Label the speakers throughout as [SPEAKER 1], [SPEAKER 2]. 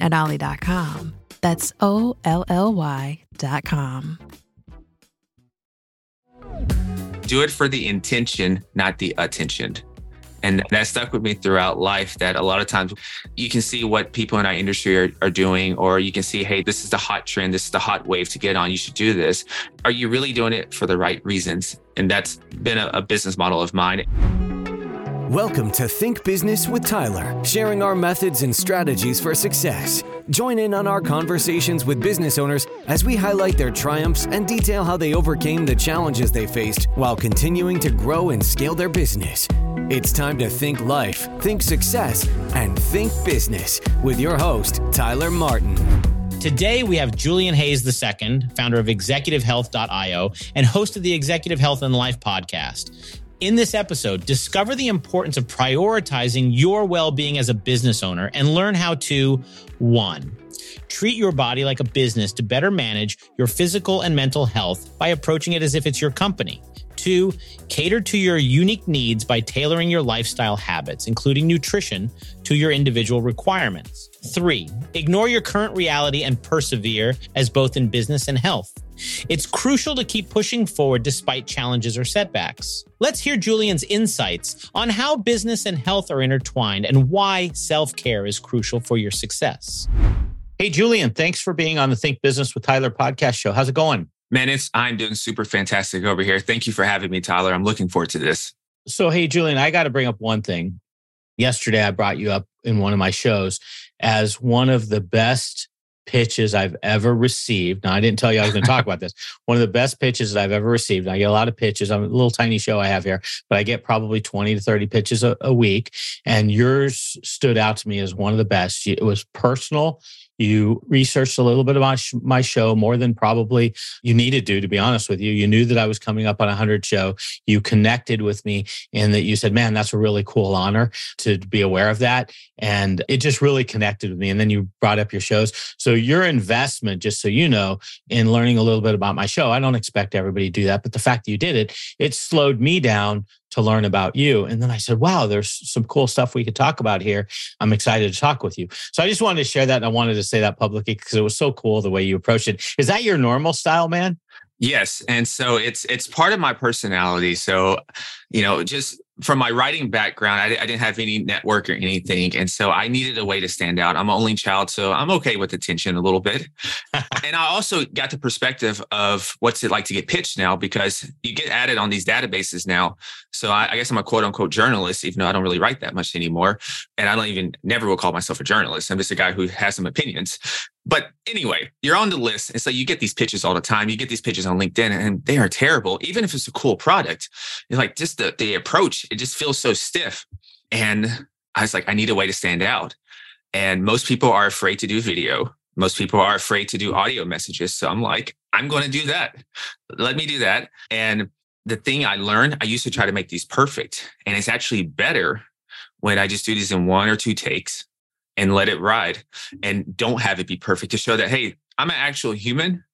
[SPEAKER 1] at Olly.com. That's O L L Y.com.
[SPEAKER 2] do it for the intention, not the attention. And that stuck with me throughout life that a lot of times you can see what people in our industry are, are, doing, or you can see, hey, this is the hot trend, this is the hot wave to get on, you should do this. Are you really doing it for the right reasons? And that's been a, a business model of mine.
[SPEAKER 3] Welcome to Think Business with Tyler, sharing our methods and strategies for success. Join in on our conversations with business owners as we highlight their triumphs and detail how they overcame the challenges they faced while continuing to grow and scale their business. It's time to think life, think success, and think business with your host, Tyler Martin.
[SPEAKER 4] Today, we have Julian Hayes II, founder of ExecutiveHealth.io and host of the Executive Health and Life podcast. In this episode, discover the importance of prioritizing your well being as a business owner and learn how to one, treat your body like a business to better manage your physical and mental health by approaching it as if it's your company. Two, cater to your unique needs by tailoring your lifestyle habits, including nutrition, to your individual requirements. Three, ignore your current reality and persevere as both in business and health. It's crucial to keep pushing forward despite challenges or setbacks. Let's hear Julian's insights on how business and health are intertwined and why self care is crucial for your success. Hey, Julian, thanks for being on the Think Business with Tyler podcast show. How's it going?
[SPEAKER 2] Man, it's I'm doing super fantastic over here. Thank you for having me, Tyler. I'm looking forward to this.
[SPEAKER 4] So, hey, Julian, I got to bring up one thing. Yesterday, I brought you up in one of my shows as one of the best pitches I've ever received. Now, I didn't tell you I was going to talk about this. One of the best pitches that I've ever received. I get a lot of pitches. I'm a little tiny show I have here, but I get probably 20 to 30 pitches a, a week. And yours stood out to me as one of the best. It was personal. You researched a little bit about my show more than probably you needed to, to be honest with you. You knew that I was coming up on a 100 show. You connected with me and that you said, man, that's a really cool honor to be aware of that. And it just really connected with me. And then you brought up your shows. So your investment, just so you know, in learning a little bit about my show, I don't expect everybody to do that. But the fact that you did it, it slowed me down to learn about you. And then I said, wow, there's some cool stuff we could talk about here. I'm excited to talk with you. So I just wanted to share that. And I wanted to say that publicly because it was so cool the way you approached it. Is that your normal style, man?
[SPEAKER 2] Yes, and so it's it's part of my personality. So, you know, just from my writing background, I, I, didn't have any network or anything. And so I needed a way to stand out. I'm an only child, so I'm okay with attention a little bit. and I also got the perspective of what's it like to get pitched now because you get added on these databases now. So I, I guess I'm a quote unquote journalist, even though I don't really write that much anymore. And I don't even never will call myself a journalist. I'm just a guy who has some opinions. But anyway, you're on the list. And so you get these pitches all the time. You get these pitches on LinkedIn and they are terrible. Even if it's a cool product, you're like just the, the approach, it just feels so stiff. And I was like, I need a way to stand out. And most people are afraid to do video. Most people are afraid to do audio messages. So I'm like, I'm going to do that. Let me do that. And the thing I learned, I used to try to make these perfect. And it's actually better when I just do these in one or two takes and let it ride and don't have it be perfect to show that, hey, I'm an actual human.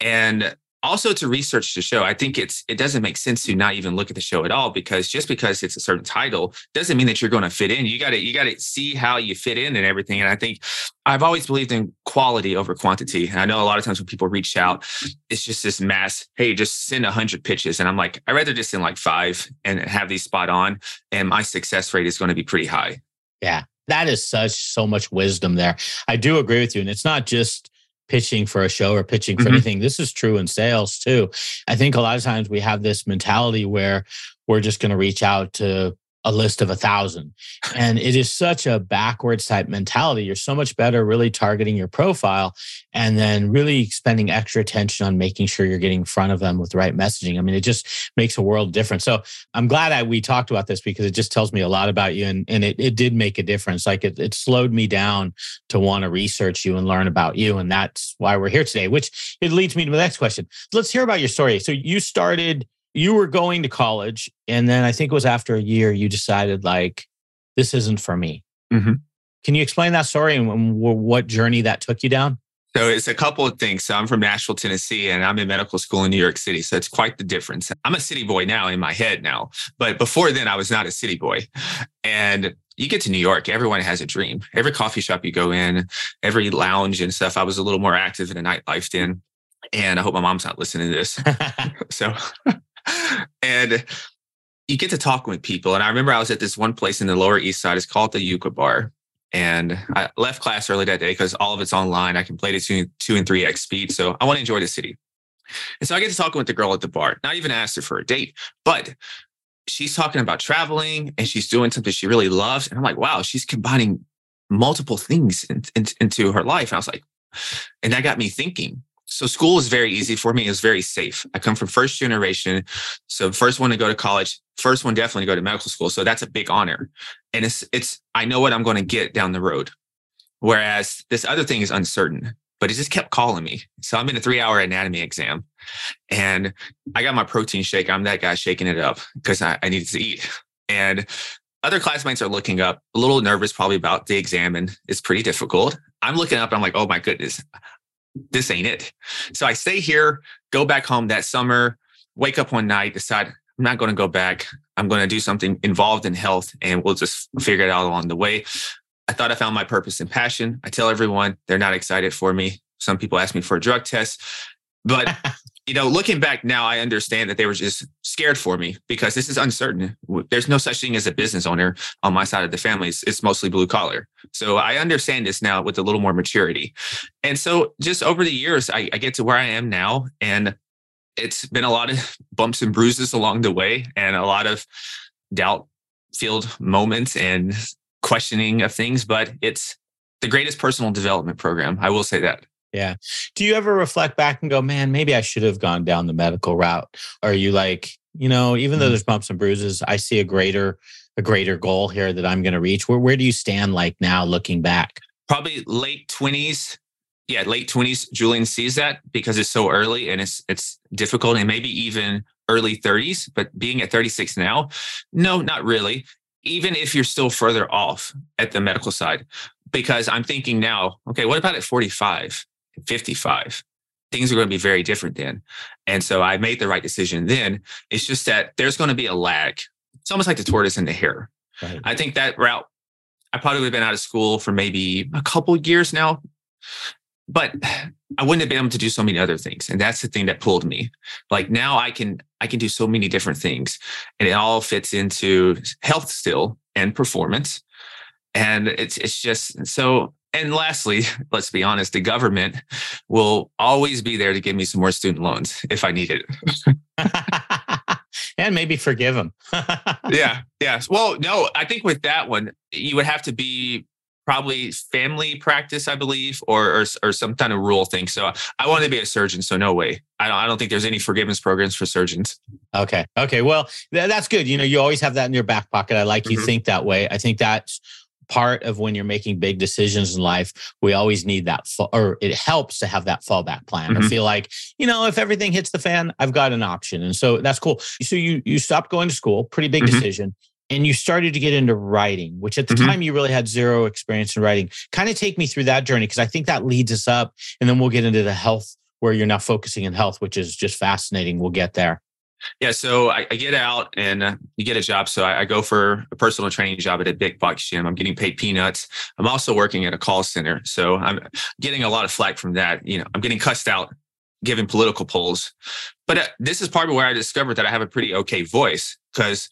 [SPEAKER 2] And also to research the show i think it's it doesn't make sense to not even look at the show at all because just because it's a certain title doesn't mean that you're going to fit in. You got to you got to see how you fit in and everything. And i think i've always believed in quality over quantity. And i know a lot of times when people reach out it's just this mass hey just send 100 pitches. And i'm like i'd rather just send like five and have these spot on and my success rate is going to be pretty high.
[SPEAKER 4] Yeah that is such so much wisdom there. I do agree with you. And it's not just pitching for a show or pitching for mm-hmm. anything. This is true in sales too. I think a lot of times we have this mentality where we're just going to reach out to a list of a thousand. And it is such a backwards type mentality. You're so much better really targeting your profile and then really spending extra attention on making sure you're getting in front of them with the right messaging. I mean, it just makes a world difference. So I'm glad I, we talked about this because it just tells me a lot about you. And, and it, it did make a difference. Like it, it slowed me down to want to research you and learn about you. And that's why we're here today, which it leads me to the next question. Let's hear about your story. So you started you were going to college and then i think it was after a year you decided like this isn't for me mm-hmm. can you explain that story and what journey that took you down
[SPEAKER 2] so it's a couple of things. So I'm from Nashville, Tennessee, and I'm in medical school in New York City. So it's quite the difference. I'm a city boy now in my head now, but before then I was not a city boy. And you get to New York, everyone has a dream. Every coffee shop you go in, every lounge and stuff. I was a little more active in the nightlife then. And I hope my mom's not listening to this. so and you get to talk with people. And I remember I was at this one place in the Lower East Side. It's called the Yuca Bar. And I left class early that day because all of it's online. I can play it two, two and three X speed. So I want to enjoy the city. And so I get to talking with the girl at the bar, not even asked her for a date, but she's talking about traveling and she's doing something she really loves. And I'm like, wow, she's combining multiple things in, in, into her life. And I was like, and that got me thinking so school is very easy for me. It's very safe. I come from first generation. So first one to go to college, first one definitely to go to medical school. So that's a big honor. And it's, it's, I know what I'm going to get down the road. Whereas this other thing is uncertain, but it just kept calling me. So I'm in a three hour anatomy exam and I got my protein shake. I'm that guy shaking it up because I, I needed to eat. And other classmates are looking up, a little nervous probably about the exam, and it's pretty difficult. I'm looking up, I'm like, oh my goodness, this ain't it. So I stay here, go back home that summer, wake up one night, decide I'm not going to go back. I'm going to do something involved in health and we'll just figure it out along the way. I thought I found my purpose and passion. I tell everyone they're not excited for me. Some people ask me for a drug test, but you know, looking back now, I understand that they were just scared for me because this is uncertain. There's no such thing as a business owner on my side of the family. It's, it's, mostly blue collar. So I understand this now with a little more maturity. And so just over the years, I, I get to where I am now. And it's been a lot of bumps and bruises along the way and a lot of doubt filled moments and questioning of things, but it's the greatest personal development program. I will say that.
[SPEAKER 4] Yeah. Do you ever reflect back and go, man, maybe I should have gone down the medical route? Or are you like, you know, even though mm-hmm. there's bumps and bruises, I see a greater, a greater goal here that I'm going to reach. Where where do you stand like now looking back?
[SPEAKER 2] Probably late twenties. Yeah, late twenties. Julian sees that because it's so early and it's it's difficult, and maybe even early 30s. But being at 36 now, no, not really. Even if you're still further off at the medical side, because I'm thinking now, okay, what about at 45? 55 things are going to be very different then. And so i made the right decision then. It's just that there's going to be a lag. It's almost like the tortoise and the hare. Right. i think that route i probably would have been out of school for maybe a couple years now but i wouldn't have been able to do so many other things and that's the thing that pulled me. Like now i can i can do so many different things and it all fits into health still and performance and it's it's just so and lastly, let's be honest, the government will always be there to give me some more student loans if I need it.
[SPEAKER 4] and maybe forgive them.
[SPEAKER 2] yeah. Yeah. Well, no, I think with that one, you would have to be probably family practice, I believe, or, or, or some kind of rule thing. So I wanted to be a surgeon, so no way. I don't I don't think there's any forgiveness programs for surgeons.
[SPEAKER 4] Okay. Okay. Well, th- that's good. You know, you always have that in your back pocket. I like mm-hmm. you think that way. I think that's part of when you're making big decisions in life, we always need that, or it helps to have that fallback plan. Mm-hmm. I feel like, you know, if everything hits the fan, I've got an option. And so that's cool. So you, you stopped going to school, pretty big mm-hmm. decision. And you started to get into writing, which at the mm-hmm. time you really had zero experience in writing. Kind of take me through that journey because I think that leads us up. And then we'll get into the health where you're now focusing in health, which is just fascinating. We'll get there.
[SPEAKER 2] Yeah, so I, I get out and uh, you get a job. So I, I, go for a personal training job at a big box gym. I'm getting paid peanuts. I'm also working at a call center, so I'm getting a lot of flack from that. You know, I'm getting cussed out giving political polls. But uh, this is part of where I discovered that I have a pretty okay voice because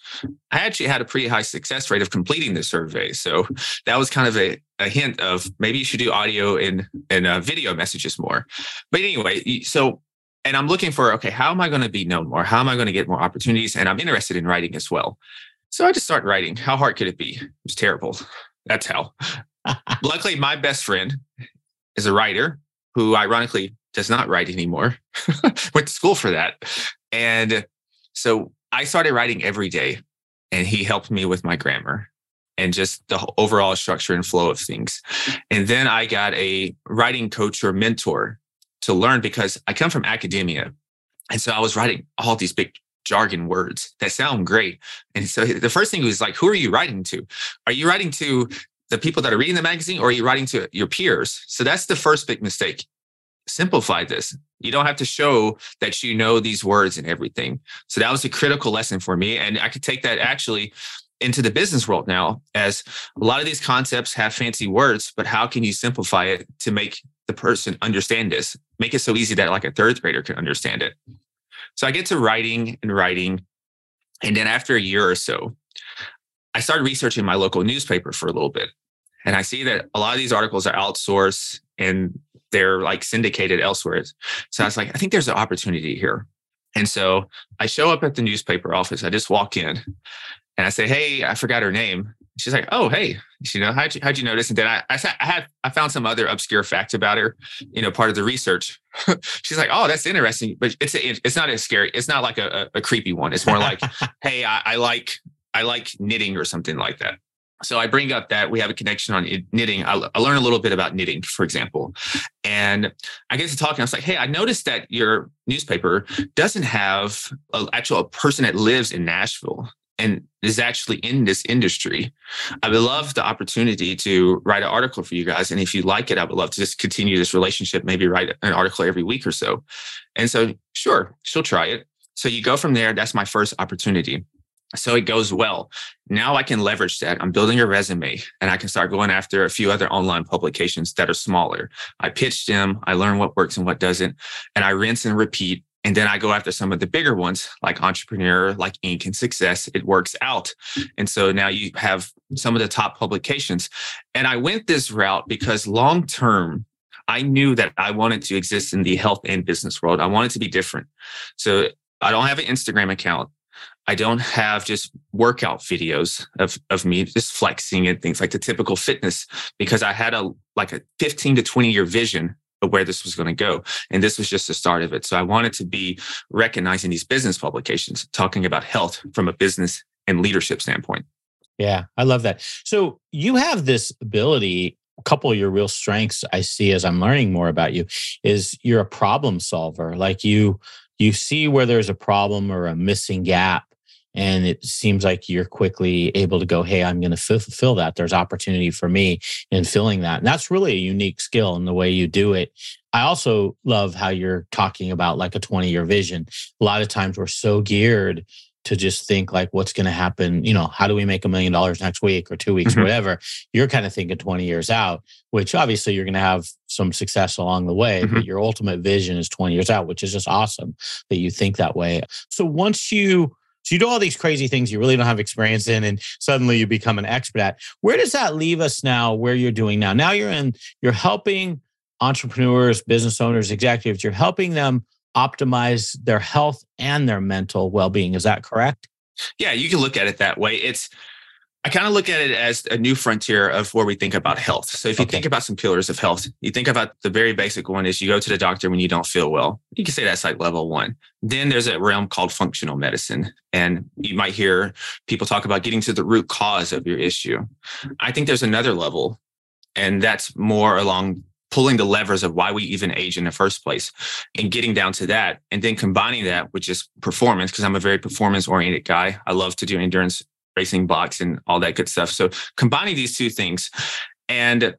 [SPEAKER 2] I actually had a pretty high success rate of completing the survey. So that was kind of a, a hint of maybe you should do audio and, and uh, video messages more. But anyway, so, and I'm looking for, okay, how am I going to be known more? How am I going to get more opportunities? And I'm interested in writing as well. So I just started writing. How hard could it be? It was terrible. That's how. Luckily, my best friend is a writer who ironically does not write anymore. Went to school for that. And so I started writing every day and he helped me with my grammar and just the overall structure and flow of things. And then I got a writing coach or mentor to learn because I come from academia. And so I was writing all these big jargon words that sound great. And so the first thing was like, who are you writing to? Are you writing to the people that are reading the magazine or are you writing to your peers? So that's the first big mistake simplify this. You don't have to show that you know these words and everything. So that was a critical lesson for me. And I could take that actually into the business world now, as a lot of these concepts have fancy words, but how can you simplify it to make the person understand this? Make it so easy that like a third grader can understand it. So I get to writing and writing. And then after a year or so, I started researching my local newspaper for a little bit. And I see that a lot of these articles are outsourced and they're like syndicated elsewhere. So I was like, I think there's an opportunity here. And so I show up at the newspaper office. I just walk in and I say, Hey, I forgot her name. She's like, Oh, hey, you know, how'd you, how'd you notice? And then I, I, I had, I found some other obscure fact about her, you know, part of the research. She's like, Oh, that's interesting. But it's, a, it's not as scary. It's not like a, a creepy one. It's more like, Hey, I, I like, I like knitting or something like that. So I bring up that we have a connection on knitting. I, I learn a little bit about knitting, for example, and I get to talking. I was like, "Hey, I noticed that your newspaper doesn't have an actual person that lives in Nashville and is actually in this industry. I would love the opportunity to write an article for you guys, and if you like it, I would love to just continue this relationship. Maybe write an article every week or so." And so, sure, she'll try it. So you go from there. That's my first opportunity. So it goes well. Now I can leverage that. I'm building a resume and I can start going after a few other online publications that are smaller. I pitch them, I learn what works and what doesn't, and I rinse and repeat. And then I go after some of the bigger ones like Entrepreneur, like Inc. and Success. It works out. And so now you have some of the top publications. And I went this route because long term, I knew that I wanted to exist in the health and business world. I wanted to be different. So I don't have an Instagram account. I don't have just workout videos of, of me just flexing and things like the typical fitness because I had a like a 15 to 20 year vision where this was going to go. And this was just the start of it. So I wanted to be recognizing these business publications, talking about health from a business and leadership standpoint.
[SPEAKER 4] Yeah, I love that. So you have this ability a couple of your real strengths I see as I'm learning more about you is you're a problem solver. Like you you see where there's a problem or a missing gap and it seems like you're quickly able to go hey i'm going to fulfill that. There's opportunity for me in filling that. And that's really a unique skill in the way you do it. I also love how you're talking about like a 20 year vision. A lot of times we're so geared to just think like what's going to happen? You know how do we make a million dollars next week or two weeks mm-hmm. or whatever? You're kind of thinking 20 years out which obviously you're going to have some success along the way mm-hmm. but your ultimate vision is 20 years out which is just awesome that you think that way. So once you so you do all these crazy things you really don't have experience in, and suddenly you become an expert at. Where does that leave us now? Where you're doing now? Now you're in. You're helping entrepreneurs, business owners, executives. You're helping them optimize their health and their mental well-being. Is that correct?
[SPEAKER 2] Yeah, you can look at it that way. It's I kind of look at it as a new frontier of where we think about health. So if you okay. think about some pillars of health, you think about the very basic one is you go to the doctor when you don't feel well. You can say that's like level one. Then there's a realm called functional medicine. And you might hear people talk about getting to the root cause of your issue. I think there's another level, and that's more along pulling the levers of why we even age in the first place and getting down to that and then combining that with just performance because i'm a very performance oriented guy i love to do endurance racing blocks and all that good stuff. So combining these two things, and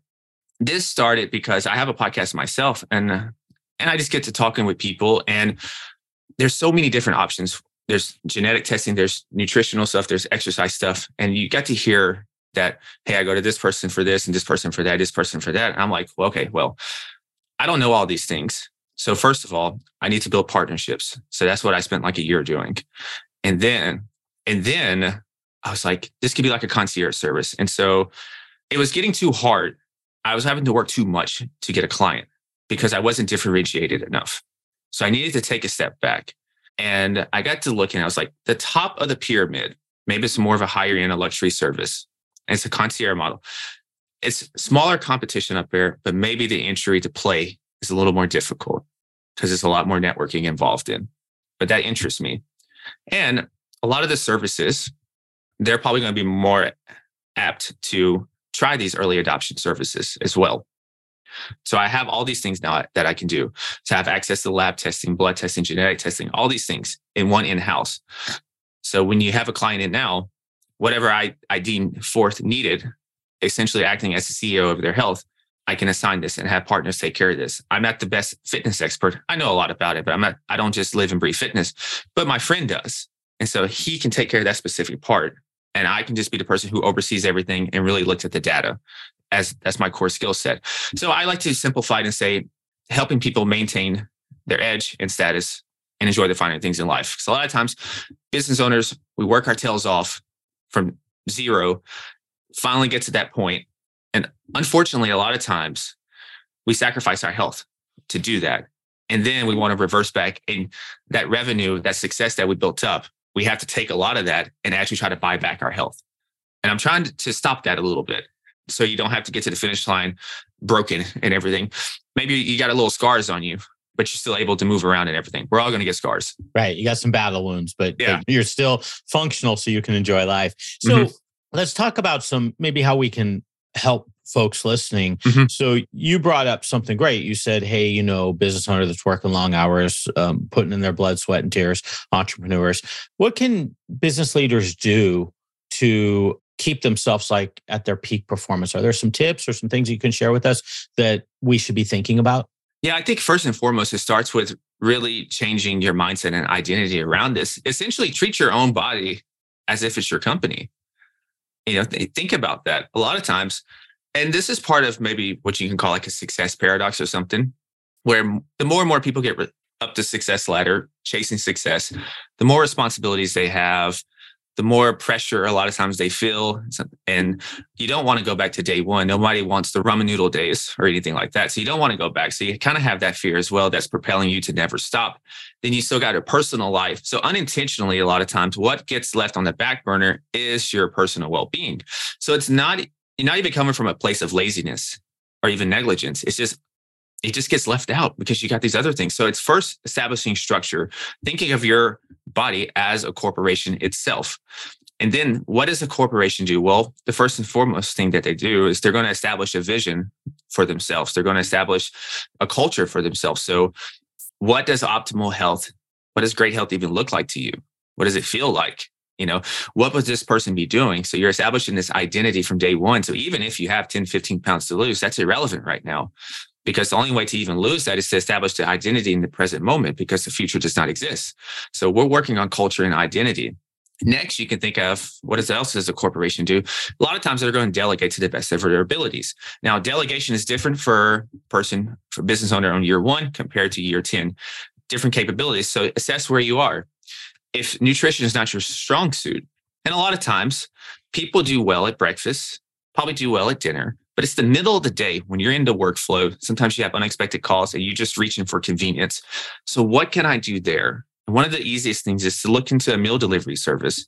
[SPEAKER 2] this started because I have a podcast myself, and and I just get to talking with people, and there's so many different options. There's genetic testing, there's nutritional stuff, there's exercise stuff, and you get to hear that hey, I go to this person for this and this person for that, this person for that. And I'm like, well, okay, well, I don't know all these things. So first of all, I need to build partnerships. So that's what I spent like a year doing. And then, and then I was like, this could be like a concierge service. And so it was getting too hard. I was having to work too much to get a client because I wasn't differentiated enough. So I needed to take a step back. And I got to look and I was like, the top of the pyramid, maybe it's more of a higher end, a luxury service. And it's a concierge model. It's smaller competition up there, but maybe the entry to play is a little more difficult because there's a lot more networking involved in. But that interests me. And a lot of the services, they're probably going to be more apt to try these early adoption services as well. So I have all these things now that I can do to have access to lab testing, blood testing, genetic testing, all these things in one in-house. So when you have a client in now, whatever I, I deem fourth needed, essentially acting as the CEO of their health, I can assign this and have partners take care of this. I'm not the best fitness expert. I know a lot about it, but I'm not, I don't just live and breathe fitness, but my friend does. And so he can take care of that specific part. And I can just be the person who oversees everything and really looks at the data as that's my core skill set. So I like to simplify it and say helping people maintain their edge and status and enjoy the finer things in life. Because a lot of times business owners, we work our tails off from zero, finally get to that point and unfortunately, a lot of times we sacrifice our health to do that. And then we want to reverse back and that revenue, that success that we built up, we have to take a lot of that and actually try to buy back our health. And I'm trying to stop that a little bit. So you don't have to get to the finish line broken and everything. Maybe you got a little scars on you, but you're still able to move around and everything. We're all going to get scars.
[SPEAKER 4] Right. You got some battle wounds, but, yeah. But you're still functional so you can enjoy life. So mm-hmm. let's talk about some maybe how we can help folks listening. Mm-hmm. So you brought up something great. You said, "Hey, you know, business owner that's working long hours, um, putting in their blood, sweat, and tears, entrepreneurs. What can business leaders do to keep themselves like at their peak performance? Are there some tips or some things you can share with us that we should be thinking about?"
[SPEAKER 2] Yeah, I think first and foremost, it starts with really changing your mindset and identity around this. Essentially, treat your own body as if it's your company you know think about that. A lot of times and this is part of maybe what you can call like a success paradox or something where the more and more people get up the success ladder chasing success the more responsibilities they have the more pressure a lot of times they feel. And you don't want to go back to day one. Nobody wants the ramen noodle days or anything like that. So you don't want to go back. So you kind of have that fear as well that's propelling you to never stop. Then you still got a personal life. So unintentionally, a lot of times, what gets left on the back burner is your personal well being. So it's not, you're not even coming from a place of laziness or even negligence. It's just it just gets left out because you got these other things. So it's first establishing structure, thinking of your body as a corporation itself. And then what does a corporation do? Well, the first and foremost thing that they do is they're going to establish a vision for themselves. They're going to establish a culture for themselves. So what does optimal health, what does great health even look like to you? What does it feel like? You know, what would this person be doing? So you're establishing this identity from day one. So even if you have 10, 15 pounds to lose, that's irrelevant right now because the only way to even lose that is to establish the identity in the present moment because the future does not exist. So we're working on culture and identity. Next, you can think of what else does a corporation do? A lot of times they're going to delegate to the best of their abilities. Now, delegation is different for person, for business owner on year one compared to year 10. Different capabilities. So assess where you are. If nutrition is not your strong suit, and a lot of times people do well at breakfast, probably do well at dinner, but it's the middle of the day when you're into workflow. Sometimes you have unexpected calls and you're just reaching for convenience. So, what can I do there? One of the easiest things is to look into a meal delivery service,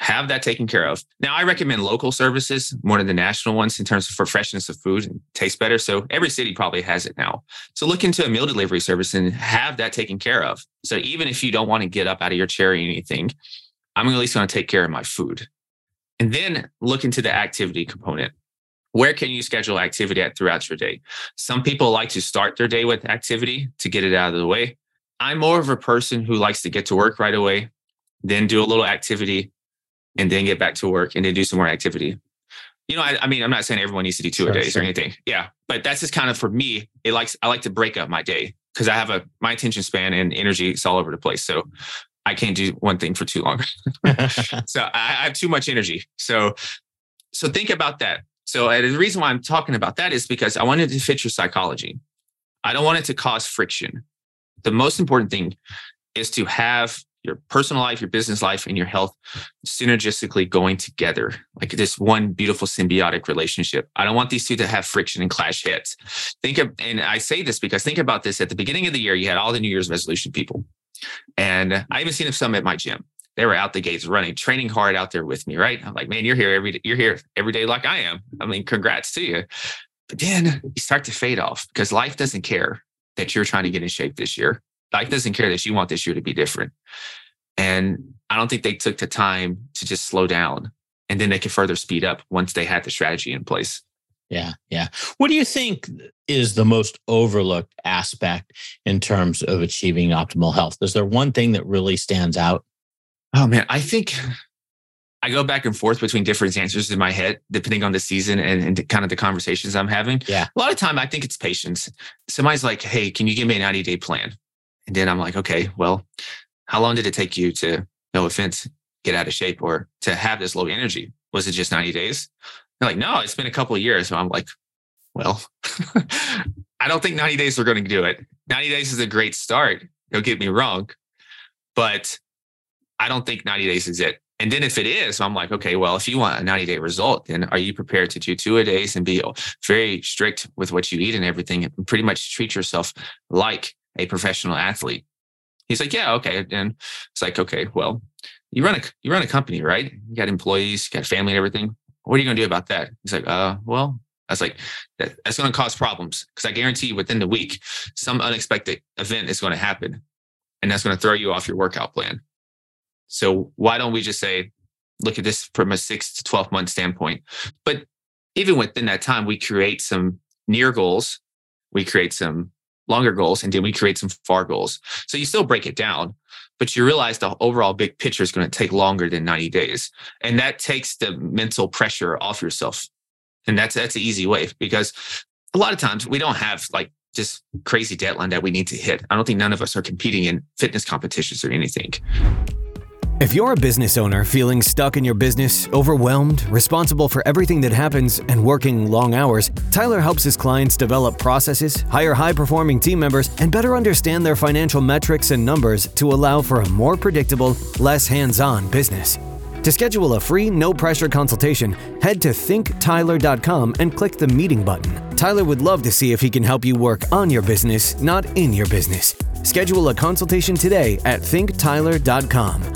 [SPEAKER 2] have that taken care of. Now, I recommend local services more than the national ones in terms of freshness of food and taste better. So, every city probably has it now. So, look into a meal delivery service and have that taken care of. So, even if you don't want to get up out of your chair or anything, I'm at least going to take care of my food. And then look into the activity component where can you schedule activity at throughout your day? Some people like to start their day with activity to get it out of the way. I'm more of a person who likes to get to work right away, then do a little activity, and then get back to work and then do some more activity. You know, I, I mean, I'm not saying everyone needs to do two sure, a days sure. or anything. Yeah. But that's just kind of for me, it likes I like to break up my day because I have a my attention span and energy is all over the place. So I can't do one thing for too long. so I, I have too much energy. So so think about that. So uh, the reason why I'm talking about that is because I wanted to fit your psychology. I don't want it to cause friction. the most important thing is to have your personal life, your business life, and your health synergistically going together, like this one beautiful symbiotic relationship. I don't want these two to have friction and clash heads. Think of, and I say this because think about this at the beginning of the year, you had all the New Year's resolution people. And I even seen some at my gym. They were out the gates running, training hard out there with me, right? I'm like, man, you're here every day, you're here every day like I am. I mean, congrats to you. But then you start to fade off because life doesn't care that you're trying to get in shape this year. Life doesn't care that you want this year to be different. And I don't think they took the time to just slow down and then they could further speed up once they had the strategy in place.
[SPEAKER 4] Yeah. Yeah. What do you think is the most overlooked aspect in terms of achieving optimal health? Is there one thing that really stands out?
[SPEAKER 2] Oh, man. I think I go back and forth between different answers in my head, depending on the season and, and kind of the conversations I'm having.
[SPEAKER 4] Yeah.
[SPEAKER 2] A lot of time, I think it's patience. Somebody's like, hey, can you give me a 90 day plan? And then I'm like, okay, well, how long did it take you to, no offense, get out of shape or to have this low energy? Was it just 90 days? They're like, no, it's been a couple of years. So I'm like, well, I don't think 90 days are going to do it. 90 days is a great start. Don't get me wrong, but I don't think 90 days is it. And then if it is, I'm like, okay, well, if you want a 90 day result, then are you prepared to do two a days and be very strict with what you eat and everything and pretty much treat yourself like a professional athlete? He's like, yeah, okay. And it's like, okay, well, you run a you run a company, right? You got employees, you got family and everything. What are you going to do about that? He's like, uh, well, I was like, that, that's going to cause problems because I guarantee within the week, some unexpected event is going to happen, and that's going to throw you off your workout plan. So why don't we just say, look at this from a six to twelve month standpoint? But even within that time, we create some near goals, we create some longer goals, and then we create some far goals. So you still break it down, but you realize the overall big picture is going to take longer than 90 days. And that takes the mental pressure off yourself. And that's that's an easy way because a lot of times we don't have like just crazy deadline that we need to hit. I don't think none of us are competing in fitness competitions or anything.
[SPEAKER 3] If you're a business owner feeling stuck in your business, overwhelmed, responsible for everything that happens, and working long hours, Tyler helps his clients develop processes, hire high performing team members, and better understand their financial metrics and numbers to allow for a more predictable, less hands on business. To schedule a free, no pressure consultation, head to thinktyler.com and click the meeting button. Tyler would love to see if he can help you work on your business, not in your business. Schedule a consultation today at thinktyler.com.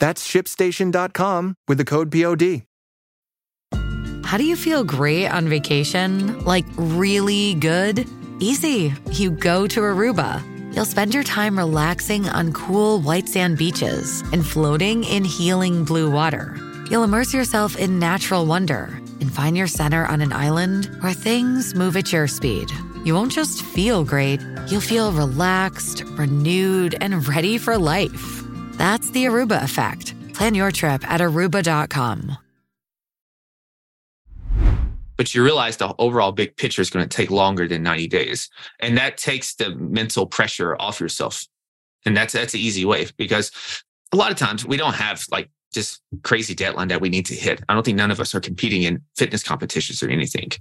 [SPEAKER 5] That's shipstation.com with the code POD.
[SPEAKER 6] How do you feel great on vacation? Like really good? Easy. You go to Aruba. You'll spend your time relaxing on cool white sand beaches and floating in healing blue water. You'll immerse yourself in natural wonder and find your center on an island where things move at your speed. You won't just feel great, you'll feel relaxed, renewed, and ready for life. That's the Aruba effect. Plan your trip at aruba.com.
[SPEAKER 2] But you realize the overall big picture is going to take longer than 90 days. And that takes the mental pressure off yourself. And that's that's an easy way because a lot of times we don't have like just crazy deadline that we need to hit. I don't think none of us are competing in fitness competitions or anything.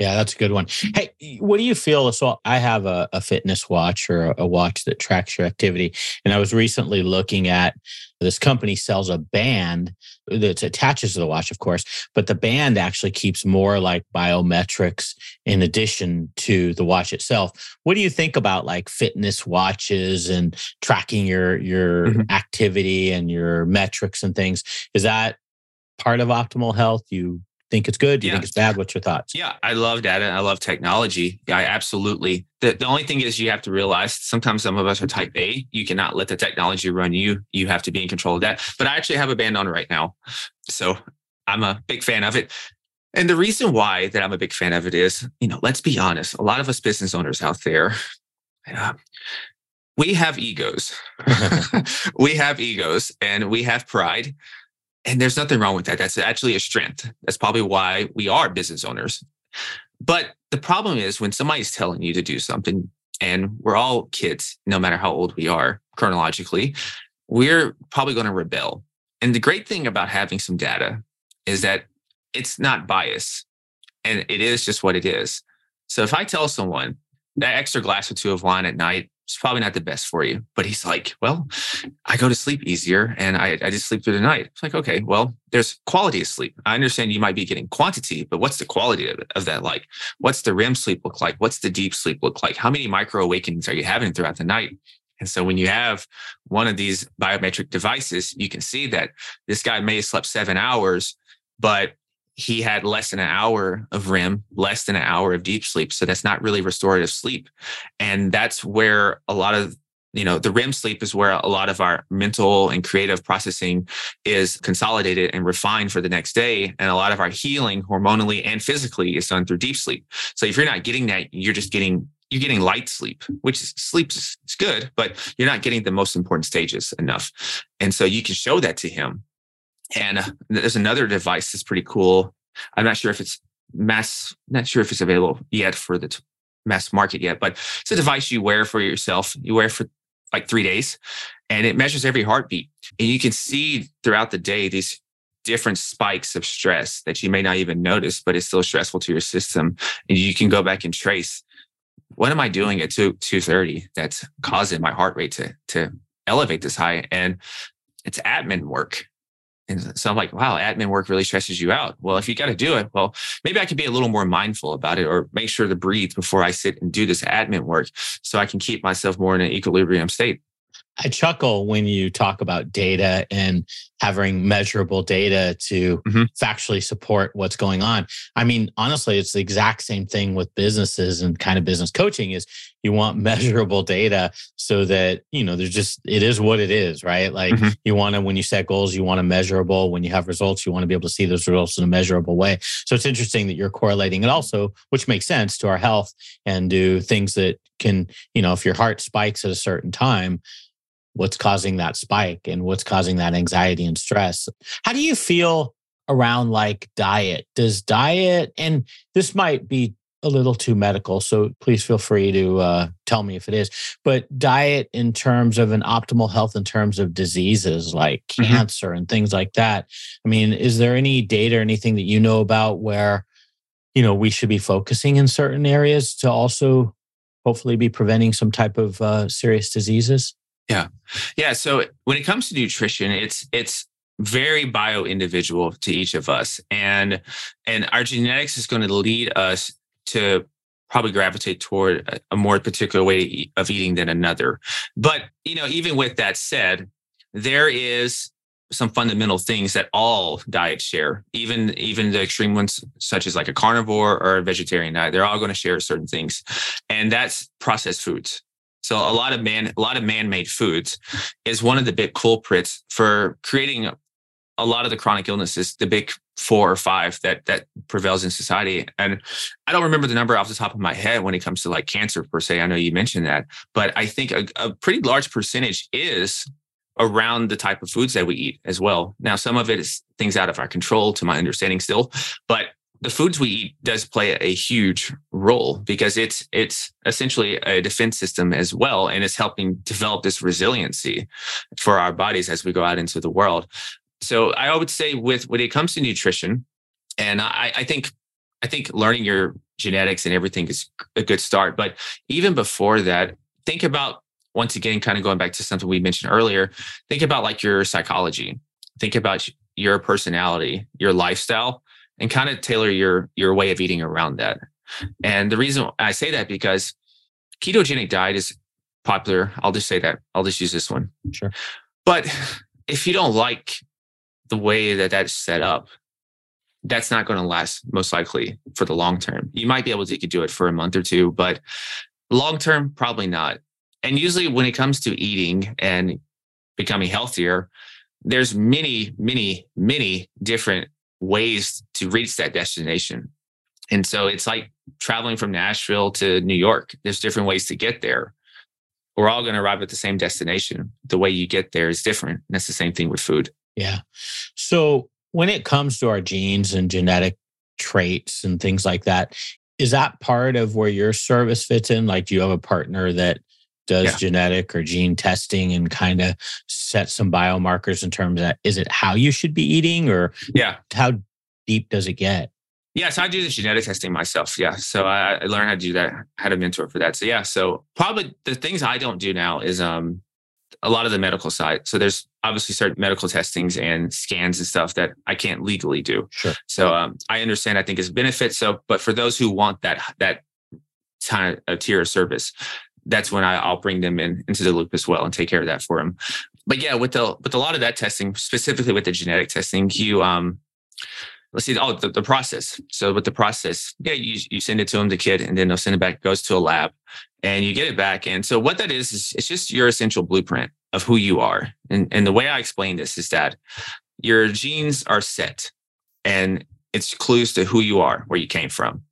[SPEAKER 4] Yeah, that's a good one. Hey, what do you feel? So I have a, a fitness watch or a, a, watch that tracks your activity. And I was recently looking at this company sells a band that attaches to the watch, of course, but the band actually keeps more like biometrics in addition to the watch itself. What do you think about like fitness watches and tracking your your mm-hmm. activity and your metrics and things? Is that part of optimal health? You think it's good? Do you yeah. think it's bad? What's your thoughts?
[SPEAKER 2] Yeah, I love data. I love technology. I absolutely. The, the only thing is you have to realize sometimes some of us are type A. You cannot let the technology run you. You have to be in control of that. But I actually have a band on right now. So I'm a big fan of it. And the reason why that I'm a big fan of it is, you know, let's be honest, a lot of us business owners out there, uh, we have egos. we have egos and we have pride. And there's nothing wrong with that. That's actually a strength. That's probably why we are business owners. But the problem is when somebody's telling you to do something, and we're all kids, no matter how old we are chronologically, we're probably going to rebel. And the great thing about having some data is that it's not biased and it is just what it is. So if I tell someone that extra glass or two of wine at night is probably not the best for you, but he's like, well, I go to sleep easier and I, I just sleep through the night. It's like, okay, well, there's quality of sleep. I understand you might be getting quantity, but what's the quality of, of that like? What's the REM sleep look like? What's the deep sleep look like? How many micro awakenings are you having throughout the night? And so when you have one of these biometric devices, you can see that this guy may have slept seven hours, but he had less than an hour of REM, less than an hour of deep sleep. So that's not really restorative sleep. And that's where a lot of you know the REM sleep is where a lot of our mental and creative processing is consolidated and refined for the next day and a lot of our healing hormonally and physically is done through deep sleep so if you're not getting that you're just getting you're getting light sleep which is sleep is good but you're not getting the most important stages enough and so you can show that to him and uh, there's another device that's pretty cool. I'm not sure if it's mass, not sure if it's available yet for the t- mass market yet, but it's a device you wear for yourself. You wear for like three days and it measures every heartbeat. And you can see throughout the day these different spikes of stress that you may not even notice, but it's still stressful to your system. And you can go back and trace what am I doing at 2 230 that's causing my heart rate to to elevate this high? And it's admin work. And so I'm like, wow, admin work really stresses you out. Well, if you got to do it, well, maybe I could be a little more mindful about it or make sure to breathe before I sit and do this admin work so I can keep myself more in an equilibrium state.
[SPEAKER 4] I chuckle when you talk about data and having measurable data to mm-hmm. factually support what's going on. I mean, honestly, it's the exact same thing with businesses and kind of business coaching is you want measurable data so that, you know, there's just it is what it is, right? Like mm-hmm. you want to when you set goals, you want to measurable. When you have results, you want to be able to see those results in a measurable way. So it's interesting that you're correlating it also, which makes sense to our health and do things that can, you know, if your heart spikes at a certain time, what's causing that spike and what's causing that anxiety and stress. How do you feel around like diet? Does diet, and this might be a little too medical, so please feel free to uh, tell me if it is, but diet in terms of an optimal health in terms of diseases like mm-hmm. cancer and things like that. I mean, is there any data or anything that you know about where, you know, we should be focusing in certain areas to also hopefully be preventing some type of uh, serious diseases?
[SPEAKER 2] Yeah. Yeah. So when it comes to nutrition, it's it's very bio individual to each of us. And and our genetics is going to lead us to probably gravitate toward a, more particular way of eating than another. But you know, even with that said, there is some fundamental things that all diets share, even even the extreme ones, such as like a carnivore or a vegetarian diet, they're all going to share certain things, and that's processed foods. So a lot of man, a lot of man-made foods is one of the big culprits for creating a lot of the chronic illnesses, the big four or five that that prevails in society. And I don't remember the number off the top of my head when it comes to like cancer per se. I know you mentioned that, but I think a, a pretty large percentage is around the type of foods that we eat as well. Now, some of it is things out of our control, to my understanding, still, but the foods we eat does play a huge role because it's it's essentially a defense system as well and it's helping develop this resiliency for our bodies as we go out into the world. So i would say with when it comes to nutrition and i, I think i think learning your genetics and everything is a good start but even before that think about once again kind of going back to something we mentioned earlier think about like your psychology. Think about your personality your lifestyle and kind of tailor your your way of eating around that. And the reason I say that because ketogenic diet is popular. I'll just say that. I'll just use this one.
[SPEAKER 4] Sure.
[SPEAKER 2] But if you don't like the way that that's set up, that's not going to last most likely for the long term. You might be able to do it for a month or two, but long term, probably not. And usually when it comes to eating and becoming healthier, there's many, many, many different ways to reach that destination. And so it's like traveling from Nashville to New York. There's different ways to get there. we're all going to arrive at the same destination. The way you get there is different. And that's the same thing with food.
[SPEAKER 4] Yeah. So when it comes to our genes and genetic traits and things like that, is that part of where your service fits in? Like, do you have a partner that does yeah. genetic or gene testing and kind of set some biomarkers in terms of is it how you should be eating or
[SPEAKER 2] yeah.
[SPEAKER 4] how deep does it get?
[SPEAKER 2] Yeah so i do the genetic testing myself yeah. So i, I learned how to do that I had a mentor for that. So yeah so probably the things i don't do now is um a lot of the medical side. So there's obviously certain medical testings and scans and stuff that i can't legally do.
[SPEAKER 4] Sure.
[SPEAKER 2] So um, i understand i think it's benefit so but for those who want that that kind of tier of service that's when I, will bring them in into the loop as well and take care of that for them. But yeah, with the with a lot of that testing, specifically with the genetic testing, you um let's see oh the, the process. So with the process, yeah, you you send it to them, the kid, and then they'll send it back, goes to a lab, and you get it back. And so what that is is it's just your essential blueprint of who you are. And and the way I explain this is that your genes are set and it's clues to who you are, where you came from.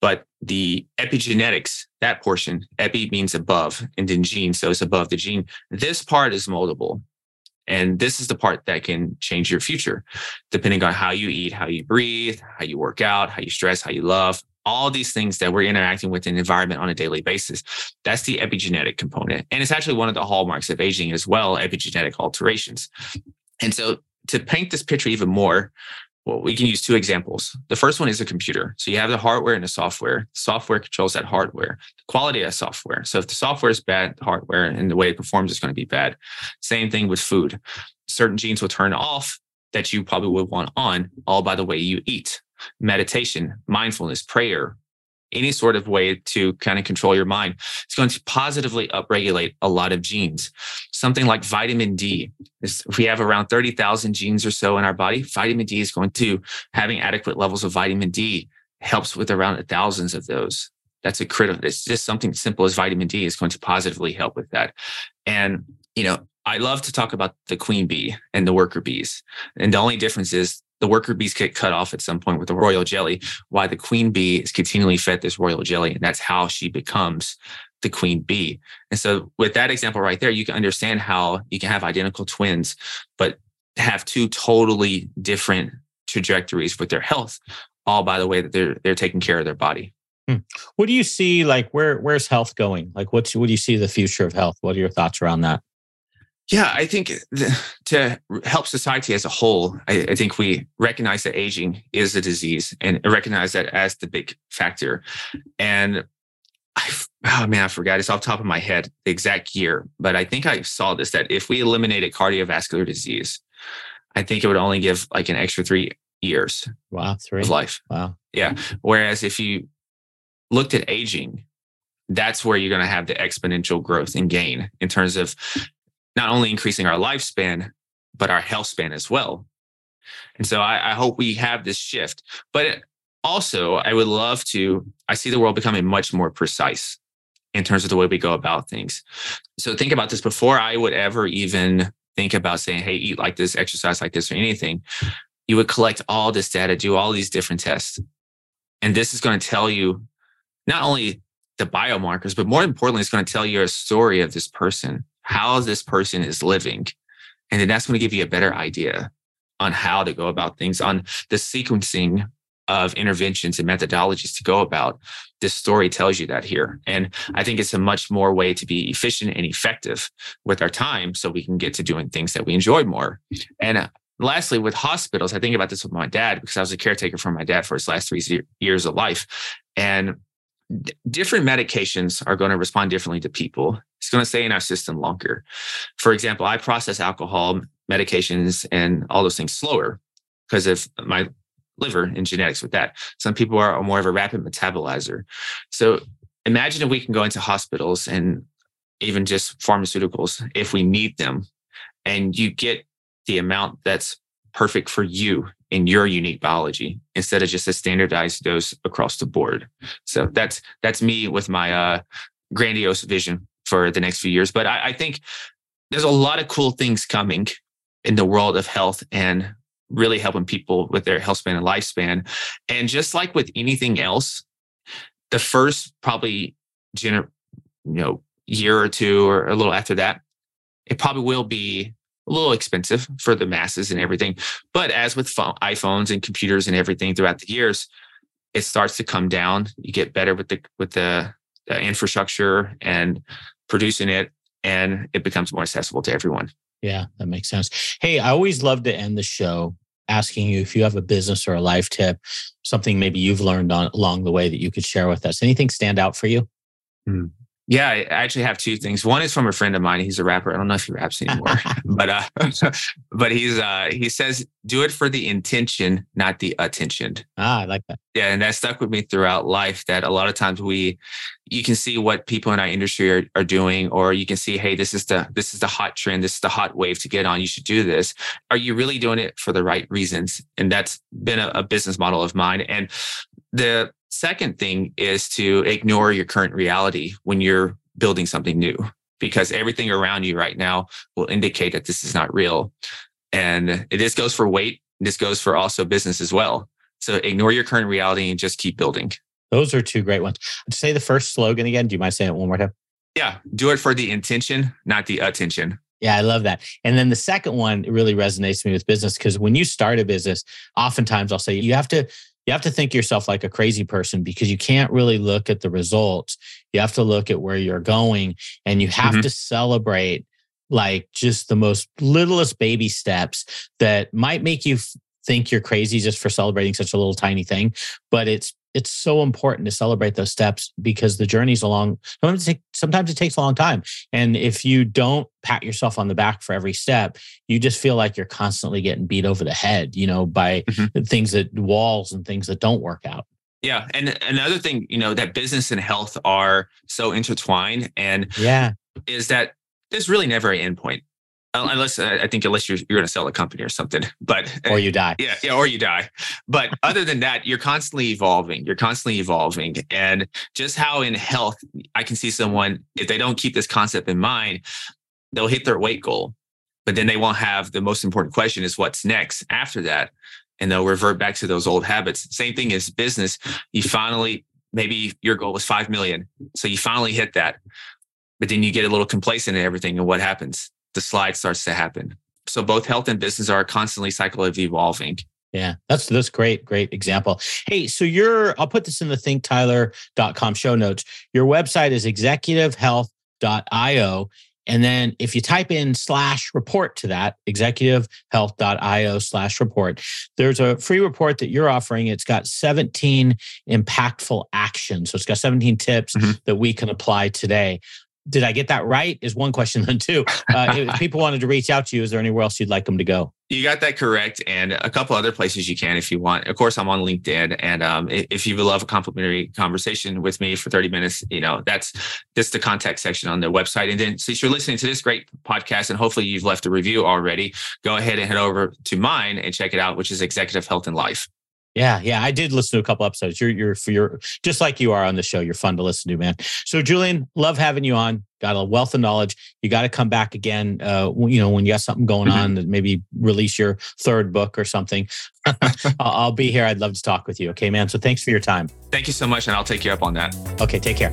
[SPEAKER 2] But the epigenetics, that portion, epi means above, and then gene, so it's above the gene. This part is moldable. And this is the part that can change your future, depending on how you eat, how you breathe, how you work out, how you stress, how you love, all these things that we're interacting with in the environment on a daily basis. That's the epigenetic component. And it's actually one of the hallmarks of aging as well, epigenetic alterations. And so to paint this picture even more, well, we can use two examples. The first one is a computer. So you have the hardware and the software. Software controls that hardware, the quality of software. So if the software is bad, the hardware and the way it performs is going to be bad. Same thing with food. Certain genes will turn off that you probably would want on, all by the way you eat. Meditation, mindfulness, prayer, any sort of way to kind of control your mind. It's going to positively upregulate a lot of genes. Something like vitamin D. If we have around 30,000 genes or so in our body, vitamin D is going to having adequate levels of vitamin D helps with around thousands of those. That's a critical. It's just something simple as vitamin D is going to positively help with that. And, you know, I love to talk about the queen bee and the worker bees. And the only difference is the worker bees get cut off at some point with the royal jelly, why the queen bee is continually fed this royal jelly. And that's how she becomes the queen bee. And so with that example right there, you can understand how you can have identical twins, but have two totally different trajectories with their health, all by the way that they're they're taking care of their body.
[SPEAKER 4] Hmm. What do you see like where where's health going? Like what's what do you see the future of health? What are your thoughts around that?
[SPEAKER 2] Yeah, I think to help society as a whole, I, I, think we recognize that aging is a disease and recognize that as the big factor. And I, oh man, I forgot it's off top of my head the exact year, but I think I saw this that if we eliminated cardiovascular disease, I think it would only give like an extra three years.
[SPEAKER 4] Wow, three
[SPEAKER 2] of life.
[SPEAKER 4] Wow.
[SPEAKER 2] Yeah. Whereas if you looked at aging, that's where you're going to have the exponential growth and gain in terms of not only increasing our lifespan, but our health span as well. And so I, I hope we have this shift. But also, I would love to, I see the world becoming much more precise in terms of the way we go about things. So think about this before I would ever even think about saying, hey, eat like this, exercise like this, or anything. You would collect all this data, do all these different tests. And this is going to tell you not only the biomarkers, but more importantly, it's going to tell you a story of this person how this person is living. And then that's going to give you a better idea on how to go about things, on the sequencing of interventions and methodologies to go about. This story tells you that here. And I think it's a much more way to be efficient and effective with our time so we can get to doing things that we enjoy more. And uh, lastly, with hospitals, I think about this with my dad because I was a caretaker for my dad for his last three years of life. And different medications are going to respond differently to people. It's going to stay in our system longer. For example, I process alcohol, medications, and all those things slower because of my liver and genetics with that. Some people are more of a rapid metabolizer. So imagine if we can go into hospitals and even just pharmaceuticals if we need them and you get the amount that's perfect for you in your unique biology instead of just a standardized dose across the board. So that's that's me with my uh, grandiose vision for the next few years. But I, I think there's a lot of cool things coming in the world of health and really helping people with their health span and lifespan. And just like with anything else, the first probably gener- you know year or two or a little after that, it probably will be a little expensive for the masses and everything. But as with phone, iPhones and computers and everything throughout the years, it starts to come down. You get better with the with the, the infrastructure and producing it, and it becomes more accessible to everyone.
[SPEAKER 4] Yeah, that makes sense. Hey, I always love to end the show asking you if you have a business or a life tip, something maybe you've learned on along the way that you could share with us. Anything stand out for you?
[SPEAKER 2] Hmm. Yeah, I actually have two things. One is from a friend of mine. He's a rapper. I don't know if he raps anymore, but uh, but he's uh, he says, "Do it for the intention, not the attention."
[SPEAKER 4] Ah, I like that.
[SPEAKER 2] Yeah, and that stuck with me throughout life. That a lot of times we, you can see what people in our industry are, are doing, or you can see, hey, this is the this is the hot trend, this is the hot wave to get on. You should do this. Are you really doing it for the right reasons? And that's been a, a business model of mine. And the Second thing is to ignore your current reality when you're building something new, because everything around you right now will indicate that this is not real. And this goes for weight. This goes for also business as well. So ignore your current reality and just keep building.
[SPEAKER 4] Those are two great ones. Say the first slogan again. Do you mind saying it one more time?
[SPEAKER 2] Yeah. Do it for the intention, not the attention.
[SPEAKER 4] Yeah, I love that. And then the second one really resonates to me with business because when you start a business, oftentimes I'll say you have to you have to think yourself like a crazy person because you can't really look at the results. You have to look at where you're going and you have mm-hmm. to celebrate like just the most littlest baby steps that might make you think you're crazy just for celebrating such a little tiny thing, but it's it's so important to celebrate those steps because the journey's a long sometimes it, sometimes it takes a long time. And if you don't pat yourself on the back for every step you just feel like you're constantly getting beat over the head you know by mm-hmm. things that walls and things that don't work out.
[SPEAKER 2] Yeah and another thing you know that business and health are so intertwined and
[SPEAKER 4] yeah.
[SPEAKER 2] is that there's really never an endpoint Uh, unless uh, I think unless you're you're going to sell a company or something, but uh,
[SPEAKER 4] or you die.
[SPEAKER 2] Yeah, yeah, or you die. But other than that, you're constantly evolving. You're constantly evolving, and just how in health, I can see someone if they don't keep this concept in mind, they'll hit their weight goal, but then they won't have the most important question is what's next after that, and they'll revert back to those old habits. Same thing as business. You finally maybe your goal was five million, so you finally hit that, but then you get a little complacent and everything, and what happens? The slide starts to happen. So both health and business are constantly cycle of evolving.
[SPEAKER 4] Yeah, that's that's great, great example. Hey, so your I'll put this in the thinktyler.com show notes. Your website is executivehealth.io. And then if you type in slash report to that, executivehealth.io slash report, there's a free report that you're offering. It's got 17 impactful actions. So it's got 17 tips mm-hmm. that we can apply today did I get that right? Is one question. Then two, uh, if people wanted to reach out to you, is there anywhere else you'd like them to go?
[SPEAKER 2] You got that correct, and a couple other places you can if you want. Of course, I'm on LinkedIn, and um, if you would love a complimentary conversation with me for 30 minutes, you know that's just the contact section on the website. And then, since you're listening to this great podcast, and hopefully you've left a review already, go ahead and head over to mine and check it out, which is Executive Health and Life.
[SPEAKER 4] Yeah, yeah, I did listen to a couple episodes. You're you're for your just like you are on the show. You're fun to listen to, man. So Julian, love having you on. Got a wealth of knowledge. You got to come back again. Uh, you know, when you got something going mm-hmm. on, maybe release your third book or something. I'll be here. I'd love to talk with you. Okay, man. So thanks for your time.
[SPEAKER 2] Thank you so much, and I'll take you up on that.
[SPEAKER 4] Okay, take care.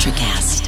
[SPEAKER 7] Electricast. Electricast.